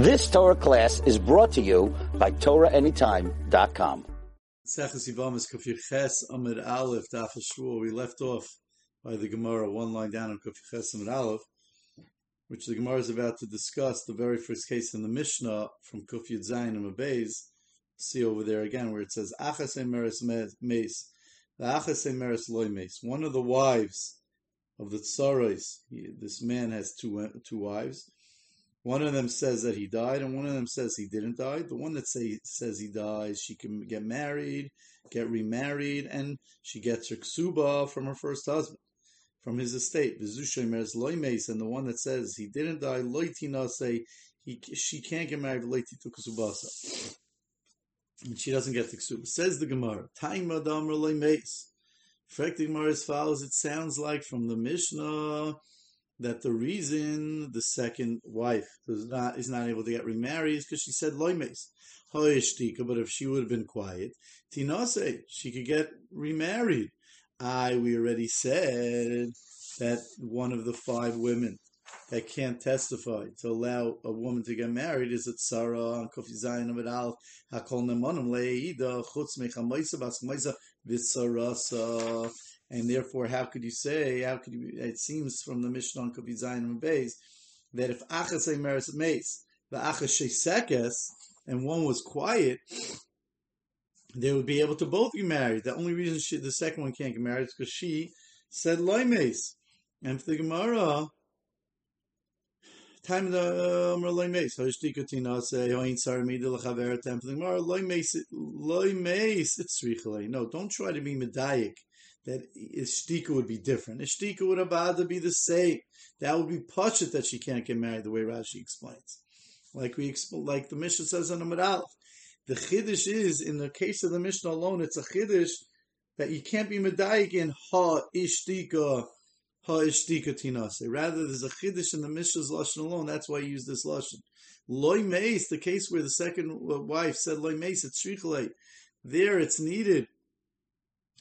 This Torah class is brought to you by TorahAnytime.com. We left off by the Gemara one line down on Kufir Ches Amid Aleph, which the Gemara is about to discuss the very first case in the Mishnah from Kuf Yud Zayin and Mabeis. See over there again where it says Achas Meres Meis, the Achas Meres Loy Meis. One of the wives of the Tsarais, this man has two two wives one of them says that he died, and one of them says he didn't die. The one that say, says he dies, she can get married, get remarried, and she gets her ksuba from her first husband, from his estate. And the one that says he didn't die, say he she can't get married. And she doesn't get the ksuba. Says the Gemara, Loy Meis. the Gemara as follows: It sounds like from the Mishnah that the reason the second wife does not is not able to get remarried is because she said loimes. But if she would have been quiet, tinase, she could get remarried. I we already said that one of the five women that can't testify to allow a woman to get married is at Sarah and Kofi Zayin of Al Hakol Nemonim Leida Chutz Mechamoisa Bas Moisa Vitsarasa and therefore, how could you say? How could you? It seems from the Mishnah on Kubi Zayin and that if achas meres mace, the achas sekes, and one was quiet, they would be able to both be married. The only reason she, the second one can't get married is because she said loimes. And for the Gemara, time the um, loy mace. Hoshtika say hoin sar mi de lechaver temple. The Gemara loy mace loy mace. It's No, don't try to be medayik that Ishtika would be different. Ishtika would to be the same. That would be Pashit that she can't get married, the way Rashi explains. Like we like the Mishnah says on the Aleph. The Chiddush is, in the case of the Mishnah alone, it's a Chiddush that you can't be Medayik in Ha Ishtika, Ha Ishtika Tinase. Rather, there's a Chiddush in the Mishnah's Lashon alone. That's why I use this Lashon. Loy Meis, the case where the second uh, wife said Loy Meis, it's Shrichale. There, it's needed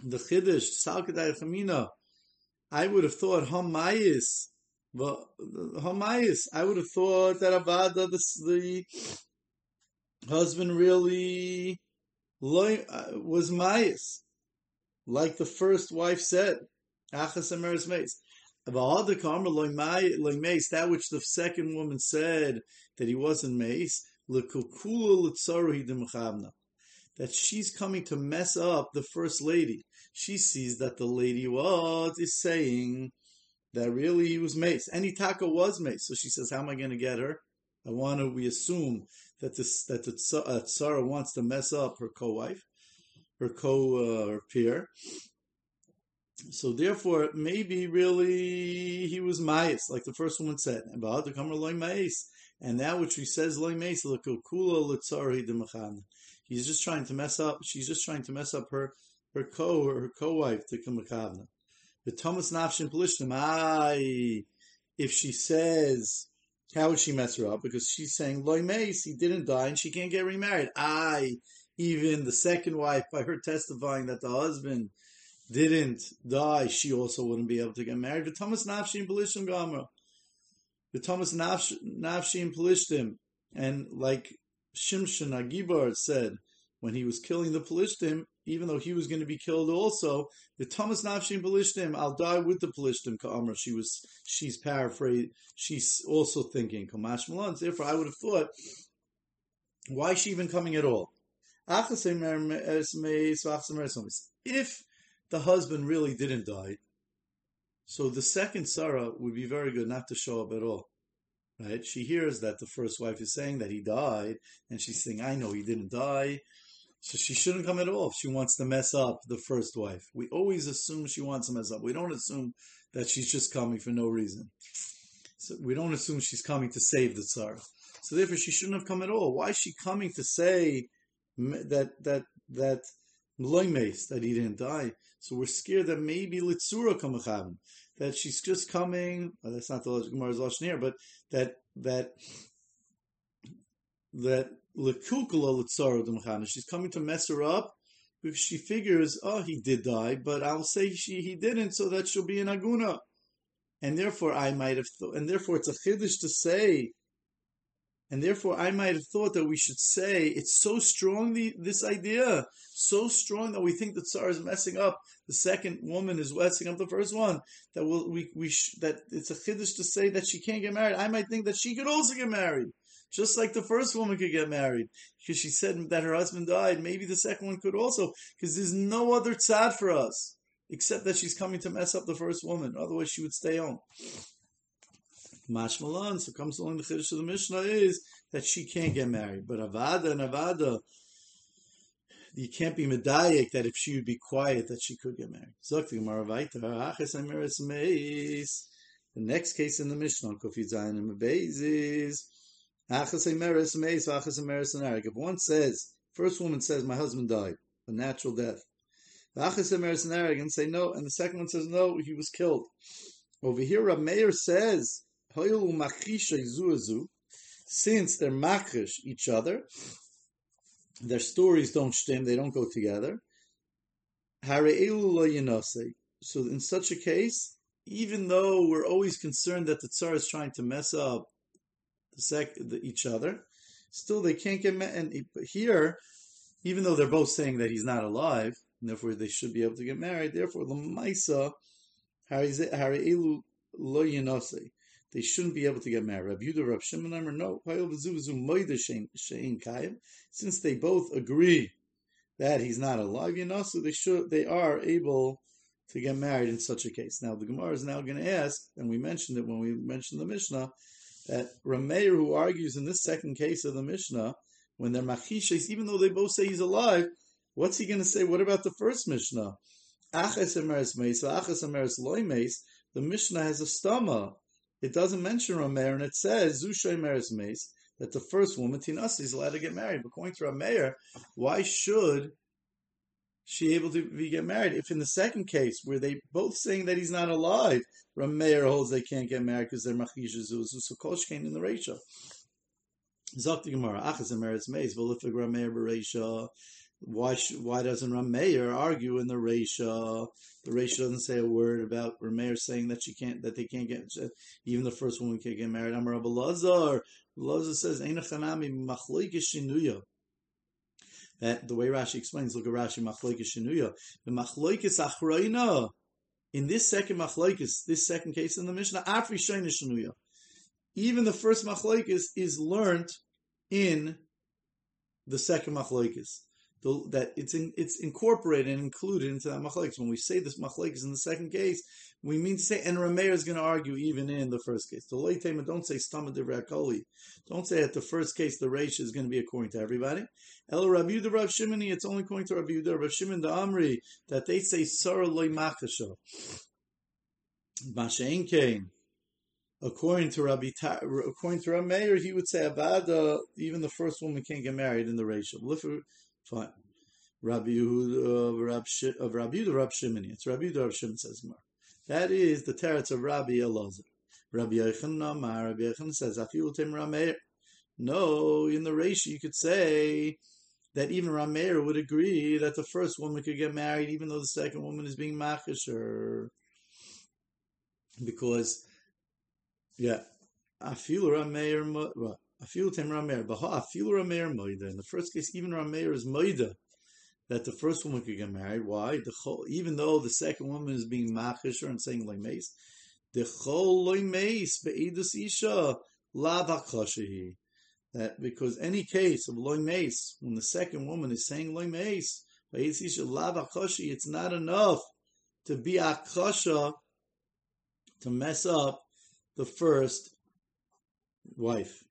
the Chiddush, Salkadai Chamina, I would have thought Hamayis, Hamayis, I would have thought that Avada, the, the husband really uh, was Mayis, like the first wife said, Achas Emeres Meis. That which the second woman said that he wasn't mace, that she's coming to mess up the first lady. She sees that the lady was is saying that really he was mace. And Itaka was mace. So she says, How am I going to get her? I want to, we assume that this, that the uh, Tsara wants to mess up her co-wife, her co, uh, her peer. So therefore, maybe really he was ma'is, like the first woman said. About to come loy mayas, and that which he says loy ma'is, He's just trying to mess up. She's just trying to mess up her her co her co-wife to Kamakavna. The Thomas Nafshin Pelishtim, I if she says how would she mess her up? Because she's saying Loy Mace, he didn't die and she can't get remarried. I even the second wife, by her testifying that the husband didn't die, she also wouldn't be able to get married. The Thomas Nafshin Pelishtim Gamra. The Thomas Nafshin Pelishtim. And like Shimshon Agibar said when he was killing the Pelishtim, even though he was going to be killed also, the Thomas Nafshim Pelishtim, I'll die with the Pelishtim Ka'amr. She was, she's paraphrased, she's also thinking, Kamash Malan. Therefore, I would have thought, why is she even coming at all? If the husband really didn't die, so the second Sarah would be very good not to show up at all. Right? She hears that the first wife is saying that he died, and she's saying, I know he didn't die. So she shouldn't come at all if she wants to mess up the first wife. We always assume she wants to mess up. We don't assume that she's just coming for no reason. So we don't assume she's coming to save the tsar. So therefore, she shouldn't have come at all. Why is she coming to say that that that loimes that he didn't die? So we're scared that maybe litzura kamachavim, that she's just coming. Well, that's not the Gemara's lashon here, but that that that she's coming to mess her up because she figures, oh, he did die, but I'll say she he didn't, so that she'll be an aguna, and therefore I might have, thought, and therefore it's a chiddush to say And therefore, I might have thought that we should say it's so strong, the, this idea, so strong that we think that Tsar is messing up. The second woman is messing up the first one. That we'll, we we sh- that it's a chiddush to say that she can't get married. I might think that she could also get married, just like the first woman could get married because she said that her husband died. Maybe the second one could also, because there's no other tzad for us except that she's coming to mess up the first woman. Otherwise, she would stay home. Mashmalan, so comes along the chiddush of the Mishnah is that she can't get married. But Avada and Avada, you can't be medayik that if she would be quiet that she could get married. The next case in the Mishnah, Kofi Zayin and is if one says, first woman says, my husband died, a natural death. And say no, and the second one says no, he was killed. Over here, Rab Meir says since they're makrish each other, their stories don't stem, they don't go together. So in such a case, even though we're always concerned that the tsar is trying to mess up sec each other, still they can't get married. And here, even though they're both saying that he's not alive, and therefore they should be able to get married, therefore the maisa elu lo yinose they shouldn't be able to get married. Rabbi Yudah, Rabbi Shimon, no. Since they both agree that he's not alive, you know, so they should, they are able to get married in such a case. Now the Gemara is now going to ask, and we mentioned it when we mentioned the Mishnah, that Rameir, who argues in this second case of the Mishnah, when they're machishes, even though they both say he's alive, what's he going to say? What about the first Mishnah? The Mishnah has a stomach it doesn't mention Rameir, and it says Zushay Meres Mace that the first woman Tinasi is allowed to get married. But according to Rameir, why should she able to be get married? If in the second case where they both saying that he's not alive, Rameir holds they can't get married because they're machisha zuzu came in the ratio. Zok Gemara, achas emeres meis, v'lifig Rameir b'reisha. Why why doesn't Rameir argue in the Reisha? The Reisha doesn't say a word about Rameir saying that she can't that they can't get even the first woman can't get married. Amar Lazar. Lazar says Einachanami machloikis shinuya. That the way Rashi explains, look at Rashi machloikis shinuya. The machloikis achroina. In this second machloikis, this second case in the Mishnah, afri shinuya. Even the first machloikis is learnt in the second machloikis the, that it's in, it's incorporated and included into that machlekes. When we say this machlekes in the second case, we mean to say, and Rameir is going to argue even in the first case. The Leitema don't say Stama de rakoli. Don't say at the first case the Reish is going to be according to everybody. El Rabbi Yudah Rav Shimoni, it's only according to Rabbi Yudah Rav Shimon the Amri that they say Sarah loy makasha. Kain. According to Rabbi, Ta- according to Rameir, he would say Abada, even the first woman can't get married in the ratio. Fine. Rabbi Yehuda, Rabbi, Sh- of Rabbi Yehuda, Rabbi Shimoni. It's Rabbi Yehuda, Rabbi Shimon says more. That is the teretz of Rabbi Elazar. Rabbi Yechon Rabbi Yechon says, Afilu Tim Rameir. No, in the ratio you could say that even Rameir would agree that the first woman could get married even though the second woman is being machisher. Because, yeah, Afilu Rameir, Afilu tem Rameir, Baha Afilu Rameir Moida. In the first case, even Rameir is Moida that the first woman could get married. Why? The even though the second woman is being machisher and saying like mace, the chol loy mace beidus isha la That because any case of loy mace, when the second woman is saying loy mace beidus isha la it's not enough to be akasha to mess up the first wife.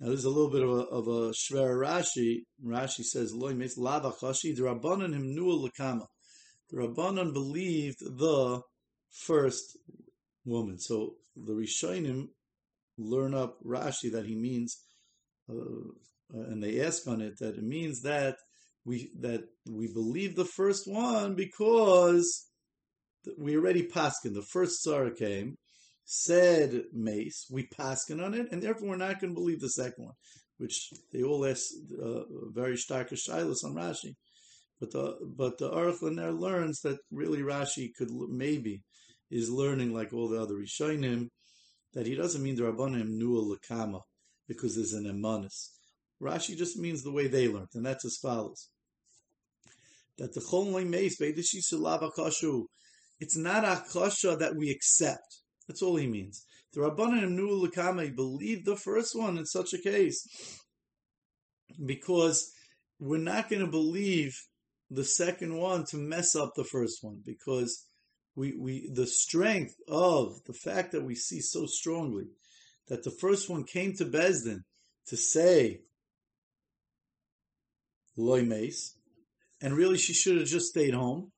Now there's a little bit of a, of a shver Rashi. Rashi says, "Loy means lava chashi." The rabbanon. The rabbanon believed the first woman. So the rishonim learn up Rashi that he means, uh, uh, and they ask on it that it means that we that we believe the first one because we already paskin. The first tzara came, said mace, we paskin on it, and therefore we're not going to believe the second one, which they all ask uh, very stark shilas on Rashi. But the but the Aruch there learns that really Rashi could maybe is learning like all the other Rishonim that he doesn't mean the Rabbanim nua lakama. because there's an emanus. Rashi just means the way they learned, and that's as follows. That the chol meis kashu. It's not a kasha that we accept. That's all he means. The Rabbanim Nu Lakame believe the first one in such a case because we're not going to believe the second one to mess up the first one because we, we the strength of the fact that we see so strongly that the first one came to Besdin to say loy mace, and really she should have just stayed home.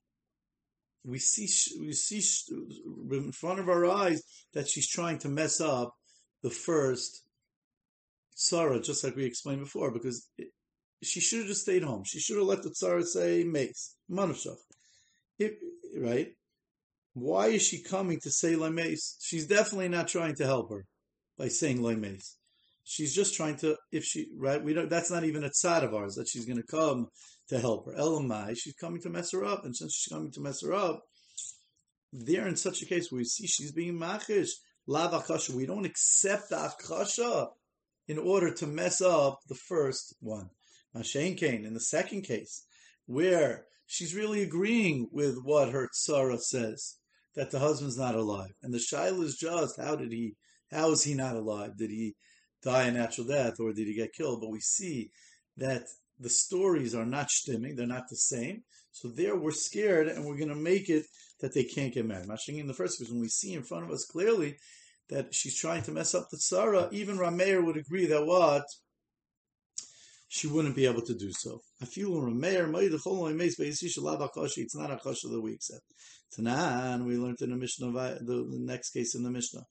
We see we see in front of our eyes that she's trying to mess up the first Sarah, just like we explained before, because it, she should have just stayed home. She should have let the Sarah say mace, manushach. Right? Why is she coming to say mace? She's definitely not trying to help her by saying mace. She's just trying to, if she, right, we don't, that's not even a tzad of ours, that she's going to come to help her. Elamai, she's coming to mess her up. And since she's coming to mess her up, there in such a case where we see she's being machish, lav akasha, we don't accept the akasha in order to mess up the first one. Mashain Kane, in the second case, where she's really agreeing with what her tzara says, that the husband's not alive. And the shaila is just, how did he, how is he not alive? Did he die a natural death or did he get killed? But we see that the stories are not stimming, they're not the same. So there we're scared and we're going to make it that they can't get married. Mashing in the first case, when we see in front of us clearly that she's trying to mess up the tzara, even Rameir would agree that what? She wouldn't be able to do so. I feel Rameir, it's not a kasha that we accept. Tanan, we learned in the Mishnah, the, the next case in the Mishnah.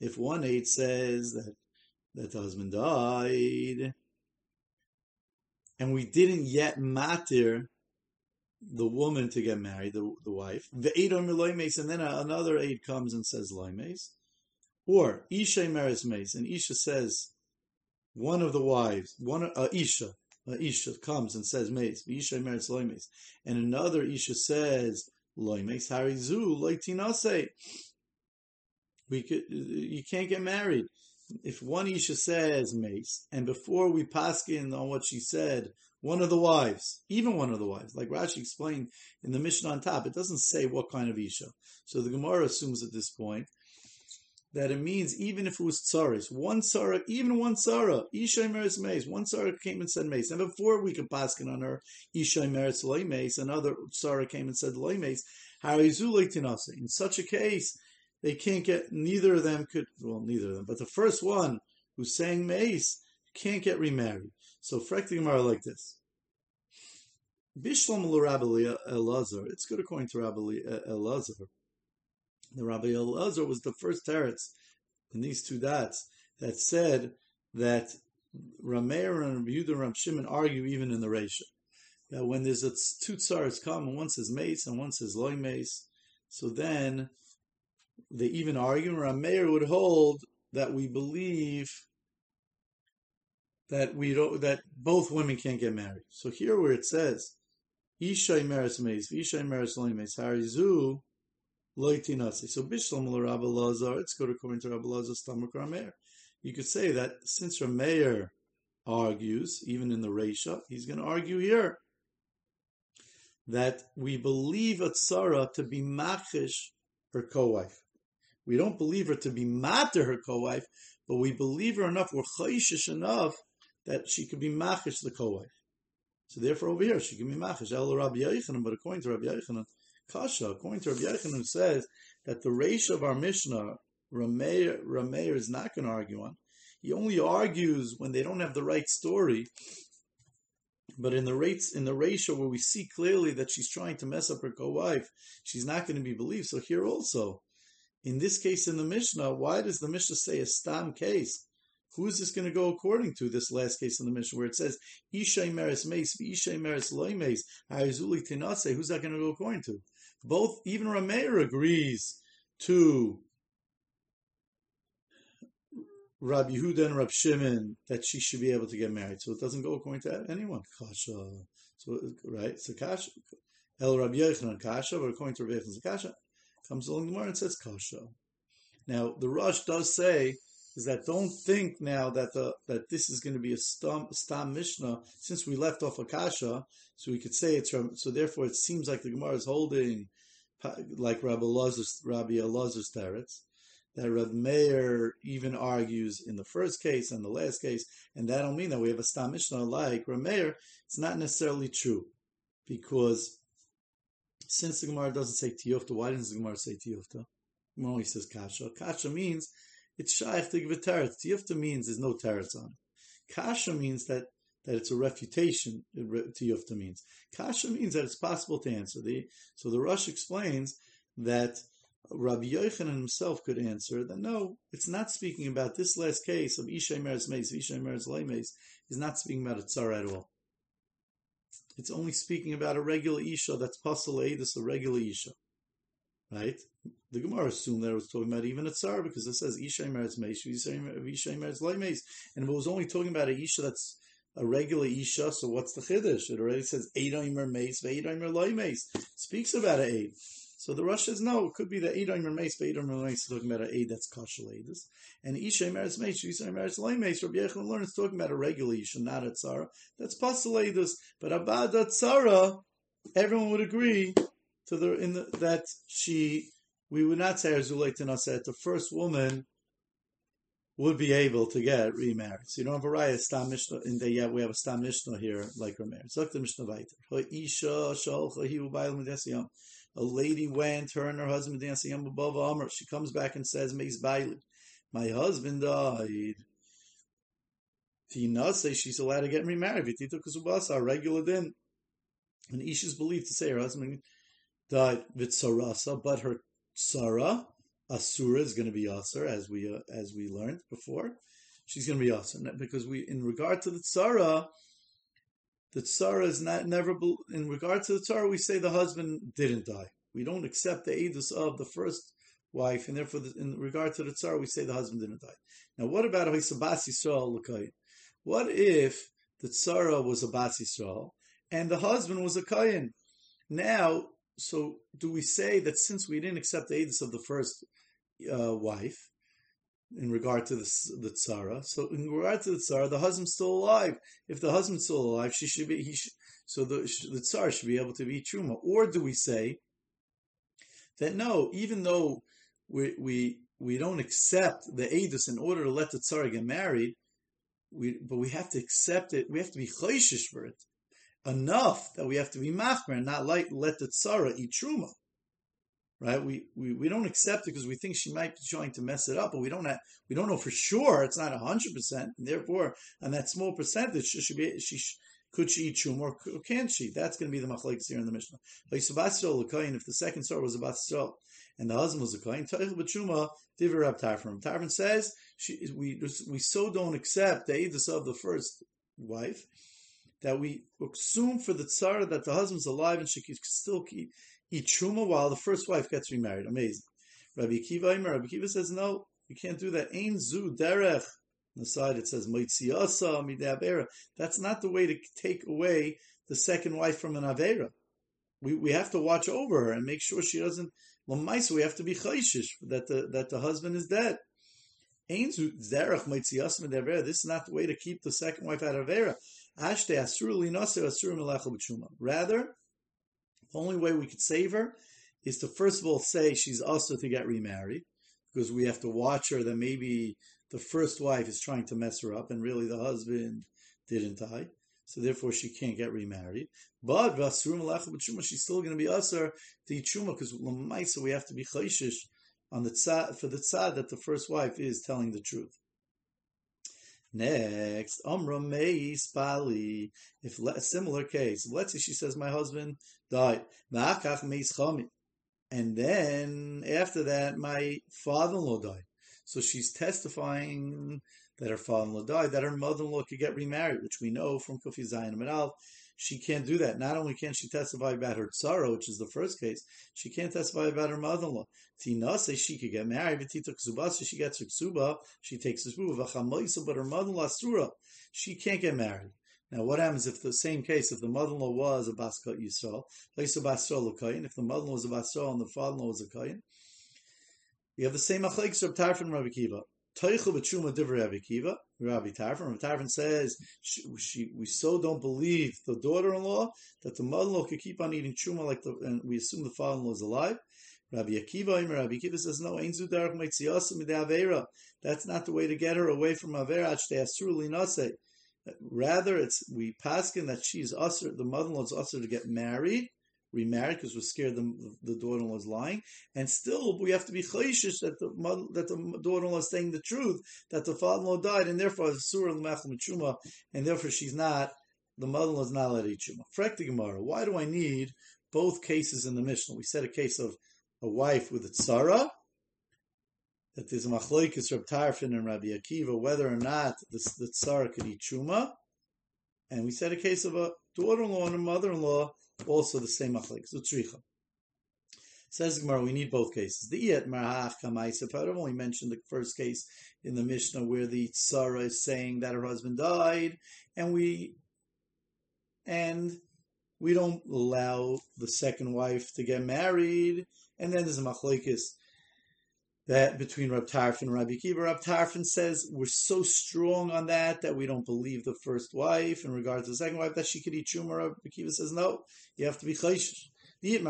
If one eight says that, that the husband died, and we didn't yet matter the woman to get married, the, the wife, The aid on loimes, and then another aid comes and says loimes, or Isha meres mace, and Isha says, one of the wives, one uh, Isha, uh, Isha comes and says mace, Isha meres loimes, and another Isha says loimes, harizu loitinase. We could, you can't get married. If one Isha says mace, and before we paskin on what she said, one of the wives, even one of the wives, like Rashi explained in the Mishnah on top, it doesn't say what kind of Isha. So the Gemara assumes at this point that it means even if it was tsaris, one tsara, even one tsara, Isha Meres Mace, one tsara came and said Mace. And before we could paskin on her, Isha Meres Loy Mace, another tsara came and said Loy Mace, in such a case, they can't get, neither of them could, well, neither of them, but the first one who's saying Mace can't get remarried. So Frek the Gemara like this. Bishlam Rabbi Elazar. It's good according to Rabbi Elazar. The Rabbi Elazar was the first teretz in these two dots that said that Rameir and Yehuda and Rabbi Shimon argue even in the ratio. That when there's a two tsars come and one says mace and one says loy mace, so then they even argue. Rameir would hold that we believe that we don't that both women can't get married. So here where it says Ishay meres meis, Ishay meres loy meis, harizu loitinasi. So bishlam Rabbi Lazar, good according to Rabbi Lazar's stomach Rameir. You could say that since Rameir argues, even in the Reisha, he's going to argue here that we believe a tzara to be machish her co-wife. We don't believe her to be mad to her co-wife, but we believe her enough, we're chayshish enough that she could be machish the co-wife. So therefore, over here she can be machish el Rabbi Yochanan. But according to Rabbi Yochanan, kasha according to Rabbi Yochanan says that the ratio of our Mishnah, Rameir, Rameir is not going to argue on. He only argues when they don't have the right story. But in the rates in the ratio where we see clearly that she's trying to mess up her co-wife, she's not going to be believed. So here also, in this case in the Mishnah, why does the Mishnah say a stam case? Who is this going to go according to this last case in the Mishnah where it says Ishay Meres Mace, Ishay Meres Loy Mace, Tinase? Who's that going to go according to? Both even Rameir agrees to Rabbi Yehuda and Rabbi Shimon that she should be able to get married. So it doesn't go according to anyone. Kasha. So right, so Kasha. El Rabbi Yochanan Kasha, but according to Rabbi Yochanan Kasha, comes along the more and says Kasha. Now, the Rush does say is that don't think now that the that this is going to be a stam, stam mishnah since we left off akasha, so we could say it's from. So therefore, it seems like the Gemara is holding like Rabbi Lazar's Rabbi Elazar's teretz that Rav Meir even argues in the first case and the last case, and that don't mean that we have a stam mishnah like Rav Meir. It's not necessarily true because since the Gemara doesn't say tiyufta, why doesn't the Gemara say tiyufta? Gemara only says kasha. Kasha means it's shaykh to give a teretz. Tiyufta means there's no teretz on it. Kasha means that that it's a refutation. Tiyufta means kasha means that it's possible to answer. The so the Rush explains that Rabbi Yochanan himself could answer that no, it's not speaking about this last case of Ishay Meres Meis, Ishay Meres Meis, is not speaking about a tsar at all. It's only speaking about a regular Isha that's Pasal Eidus, a regular Isha. Right? The Gemara assumed that it was talking about even a tsar because it says Isha Meretz Meish, Isha Meretz Leimeis. And if it was only talking about a Isha that's a regular Isha, so what's the Chiddush? It already says Eidoimer Meis, Eidoimer Leimeis. Speaks about an aid. So the Rush says no, it could be that the Eidoimer Meis, Eidoimer Leimeis talking about an aid that's Kashal Eidus. And Isha Meretz Meish, Isha Meretz Leimeis, Rabbi Yechon learns talking about a regular Isha, not a tsar. That's Pasal Eidus. But Abada Tzara, everyone would agree to the in the, that she we would not say Arzulay that the first woman would be able to get remarried. So you don't have a raya stam mishnah in the yeah we have a stam mishnah here like her marriage. Look the mishnah weiter. A lady went, her and her husband dancing above Amr. She comes back and says, Bailey, my husband died. Tina says she's allowed to get remarried. Vitita Kuzubasa, regular din. And Ish is believed to say her husband died Vitsarasa, but her Sarah, Asura is going to be Asur, as we uh, as we learned before. She's going to be Asur because we, in regard to the Tzara, the Tzara is not never. In regard to the Tzara, we say the husband didn't die. We don't accept the edus of the first wife, and therefore, the, in regard to the Tzara, we say the husband didn't die. Now, what about Hisabas Yisrael L'Kayin? What if the Tzara was a Bas Yisrael and the husband was a Kayin? Now so do we say that since we didn't accept the edus of the first uh, wife in regard to the, the tzara, so in regard to the tzara, the husband's still alive. If the husband's still alive, she should be he should, so the the tzara should be able to be truma. Or do we say that no, even though we we we don't accept the edus in order to let the tzara get married, we but we have to accept it. We have to be chayshish for it enough that we have to be machmer and not like let the tzara eat truma. Right? We, we we don't accept it because we think she might be trying to mess it up, but we don't have, we don't know for sure. It's not hundred percent. Therefore, on that small percentage, she should be she could she eat truma or can't she? That's going to be the machlekes here in the Mishnah. If the second tzara was about tzara and the husband was a kohen, tayil b'truma divrei Rab Tarfon. Tarfon says she, we we so don't accept the edus of the first wife that we assume for the tzara that the husband's alive and she can still keep, eat while the first wife gets remarried. Amazing. Rabbi Kiva Rabbi Kiva says no, you can't do that. Ain zu derech. On the side it says moitziasa midabera. That's not the way to take away the second wife from an avera. We we have to watch over her and make sure she doesn't. Lamaisa, we have to be chayshish that the that the husband is dead. This is not the way to keep the second wife out of Avera. Rather, the only way we could save her is to first of all say she's also to get remarried, because we have to watch her that maybe the first wife is trying to mess her up and really the husband didn't die. So therefore she can't get remarried. But she's still going to be usher to truma because we have to be chayshish on the tzad, for the tzad that the first wife is telling the truth. Next, Amra Meis Bali. If a similar case, let's say she says my husband died, and then after that my father-in-law died. So she's testifying that her father-in-law died, that her mother-in-law could get remarried, which we know from Kufi Zayin Al she can't do that. Not only can't she testify about her tzara, which is the first case, she can't testify about her mother-in-law. Tina says she could get married, but Ksuba, so she gets her ksuba, she takes her ksuba, but her mother-in-law sura, she can't get married. Now, what happens if the same case, if the mother-in-law was a Baskat Yisrael, if the mother-in-law was a Basrael and the father-in-law was a Kayin, We have the same machlekes of Tarfon Rabbi Kiva. Teichel b'tshuma divrei Rabbi Kiva. Rabbi Tarfon. Rabbi Tarfon says she, she, we so don't believe the daughter-in-law that the mother-in-law could keep on eating truma like the, and we assume the father-in-law is alive. Rabbi Akiva, Rabbi Akiva says no. That's not the way to get her away from Avera. Rather, it's we paskin that she's usher. The mother-in-law is usher to get married remarried because we're scared the, the daughter-in-law is lying, and still we have to be chayshish that the mother, that the daughter-in-law is saying the truth that the father-in-law died, and therefore surah mechel and therefore she's not the mother-in-law is not allowed to eat the Gemara. Why do I need both cases in the Mishnah? We said a case of a wife with a tzara. That there's a machloikis Reb Tarfin and Rabbi Akiva whether or not the, the tzara could eat chuma, and we said a case of a daughter-in-law and a mother-in-law also the same machlek. Zutricha. Says Gemara, we need both cases. The Iyat Marach Kamaisa I've only mentioned the first case in the Mishnah where the Tzara is saying that her husband died, and we and we don't allow the second wife to get married, and then there's a machlekes that between Rab Tarfin and Rabbi Kiva. Rab Tarfin says we're so strong on that that we don't believe the first wife in regards to the second wife that she could eat chuma. Rabbi Kiva says no, you have to be chayshish. If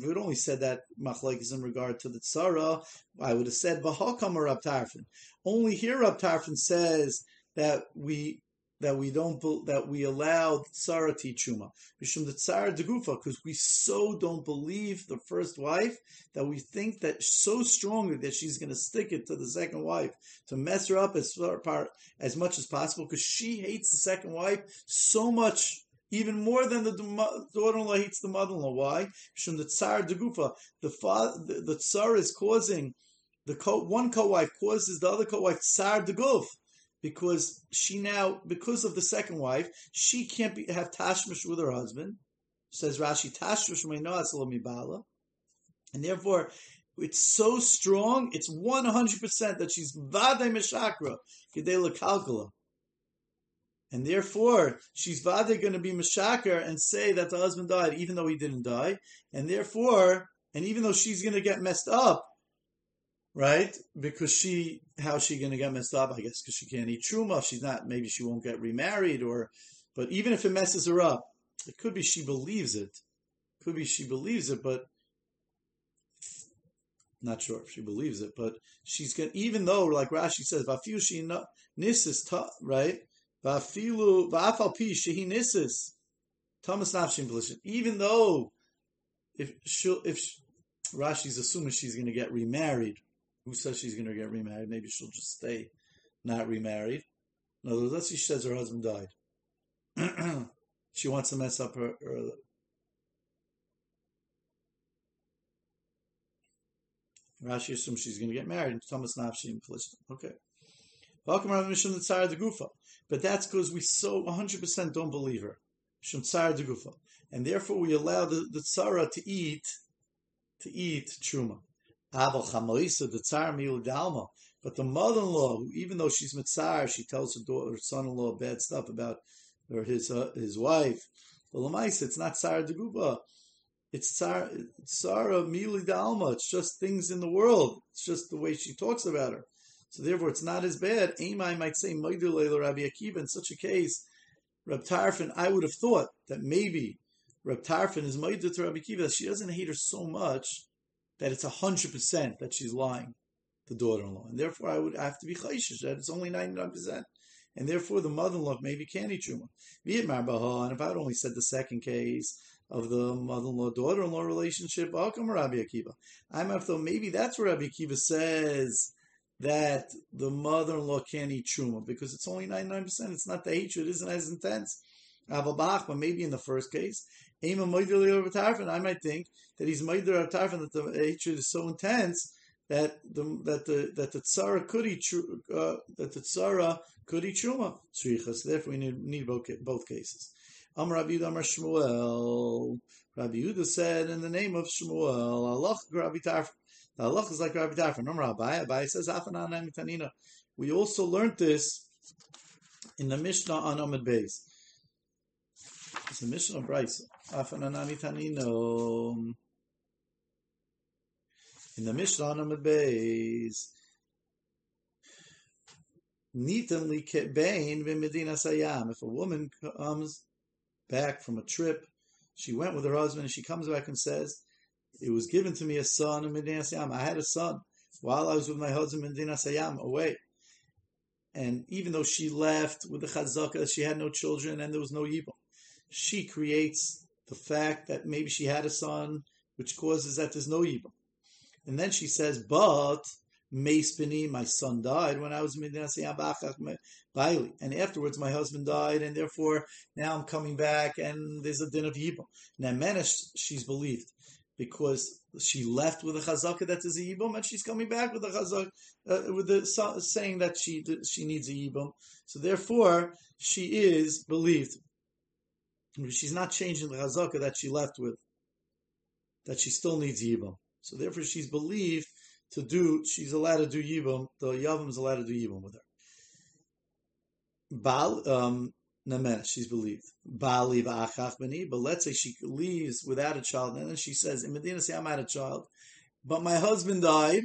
we had only said that machlekes in regard to the tzara, I would have said v'hakam Rab Tarfin. Only here Rab Tarfin says that we that we don't that we allow Sarah Tichuma. Mishum the Degufa, because we so don't believe the first wife that we think that so strongly that she's going to stick it to the second wife to mess her up as far as much as possible because she hates the second wife so much. Even more than the daughter-in-law hates the mother-in-law. Why? From the tsar degufa, the father, the, the tsar is causing the co- one co-wife causes the other co-wife tsar deguf because she now, because of the second wife, she can't be, have tashmish with her husband. Says Rashi, tashmish mibala, and therefore it's so strong. It's one hundred percent that she's vade meshakra gedela kalkula, and therefore she's vade going to be meshaker and say that the husband died even though he didn't die, and therefore, and even though she's going to get messed up right? Because she, how's she going to get messed up? I guess because she can't eat truma. She's not. Maybe she won't get remarried, or. But even if it messes her up, it could be she believes it. Could be she believes it, but not sure if she believes it. But she's going. Even though, like Rashi says, "Vafiu she nisis," right? Vafilu va'afal pi shehi. Thomas nafshim Even though, if she if she, Rashi's assuming she's going to get remarried, who says she's going to get remarried? Maybe she'll just stay not remarried. In other words, let's say she says her husband died. she wants to mess up her, her Rashi assumes she's going to get married. Thomas Nafshi and Okay. Welcome, Rav Mishum the Tzara de Gufa. But that's because we so 100% don't believe her. Mishum Tzara de Gufa. And therefore we allow the, the Tzara to eat, to eat Truma. But the mother-in-law, even though she's mitzar, she tells her daughter, her son-in-law bad stuff about or his uh, his wife. But lamaisa, it's not tsar deguba. It's tsar tsara mili dalma. It's just things in the world. It's just the way she talks about her. So therefore, it's not as bad. Amai might say Magdalele Rabbi Akiva. In such a case, Reb Tarfin, I would have thought that maybe Reb Tarfin is Magdalele to Rabbi Akiva. She doesn't hate her so much that it's hundred percent that she's lying, the daughter-in-law, and therefore I would have to be chayshish that it's only ninety-nine percent, and therefore the mother-in-law maybe can't eat truma. And if I had only said the second case of the mother-in-law daughter-in-law relationship, how come Rabbi Akiva? I'm after maybe that's where Rabbi Akiva says that the mother-in-law can't eat truma because it's only ninety nine percent. It's not the hatred; it isn't as intense. But maybe in the first case, I might think that he's Maidir Tarfin that the hatred is so intense that the that the that the tzara could eat uh, that the tzara could eat truma tzrichas. Therefore, we need, need both, both cases. Am Rabbi Yehuda Amar Shmuel. Rabbi Yehuda said in the name of Shmuel, Allah Rabbi Tarfin. Allah is like Rabbi Tarfin. Am Rabbi Rabbi says Afanan Tanina. We also learned this in the Mishnah on Amid Beis. It's a Mishnah Brisa. In the Mishnah Amid Beis, Nitan Bain Medina Sayam. If a woman comes back from a trip, she went with her husband, and she comes back and says, "It was given to me a son in Medina Sayam. I had a son while I was with my husband in Medina Sayam oh, away." And even though she left with the chazaka, she had no children and there was no yibum. She creates the fact that maybe she had a son, which causes that there's no yibum. And then she says, but Meispini, my son died when I was Bailey. And afterwards my husband died, and therefore now I'm coming back and there's a din of Yibum. Now Menesh, she's believed because she left with a chazaka that is a yibum, and she's coming back with a chazak uh, with the saying that she she needs a yibum. So therefore, she is believed. She's not changing the chazaka that she left with. That she still needs yibum. So therefore, she's believed to do. She's allowed to do yibum. The yavam is allowed to do yibum with her. Baal, um, she's believed. Bali but let's say she leaves without a child, and then she says, in Medina, say I'm had a child, but my husband died,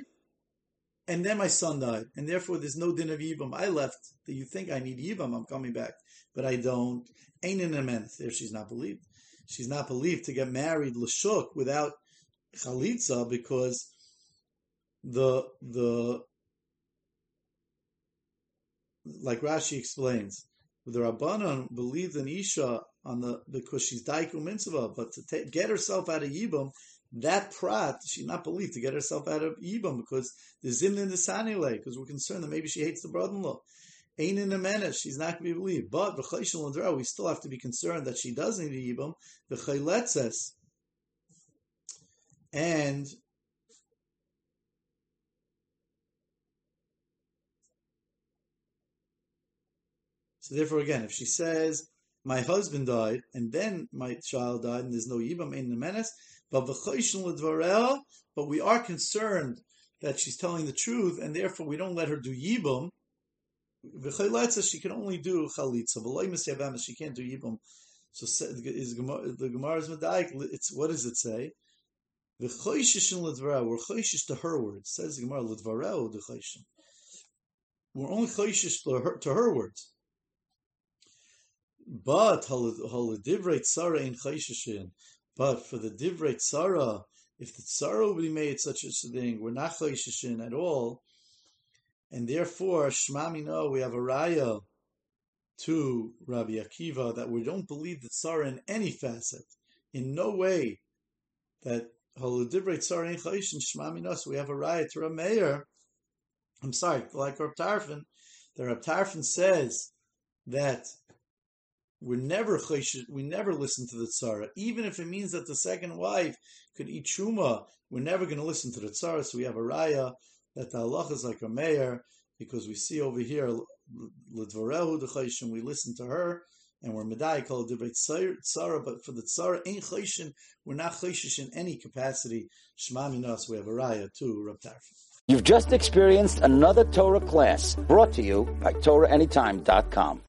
and then my son died, and therefore there's no din of Yibam. I left. Do you think I need Yibam? I'm coming back, but I don't. Ain't in a There she's not believed. She's not believed to get married l'shuk without chalitza because the the like Rashi explains the Rabbanon believed in Isha on the because she's daiku mitzvah, but to take, get herself out of Yibam, that prat she's not believed to get herself out of Yibam because the zimnin the sanile because we're concerned that maybe she hates the brother-in-law. Ain't in a menace, she's not going to be believed. But v'chayshel we still have to be concerned that she does need a Yibam. The chayletzes and So therefore, again, if she says, my husband died, and then my child died, and there's no yibam in the menace, but we are concerned that she's telling the truth, and therefore we don't let her do yibam. She can only do chalitza. She can't do yibam. So is the Gemara's medaik. It's what does it say? We're choishish to her words. Says the Gemara Lidvara the choishish. We're only choishish to her, to her words. But divrei tzara in chayshishin. But for the divrei tzara, if the tzara will be made such a thing, we're not chayshishin at all, and therefore shmami no, we have a raya to Rabbi Akiva that we don't believe the tzara in any facet, in no way that divrei tzara in chayshin shmami no. So we have a raya to Rameir. I'm sorry, like Rab Tarfon, the Rab Tarfon says that we're never we never listen to the tzara, even if it means that the second wife could eat truma. We're never going to listen to the tzara. So we have a raya that the halach is like a mayor because we see over here l'dvarehu the We listen to her and we're medai called divrei tzara. But for the tzara ain't chayshin, we're not chayshish in any capacity. Shema minas. We have a raya too, Rab. You've just experienced another Torah class brought to you by TorahAnytime.com.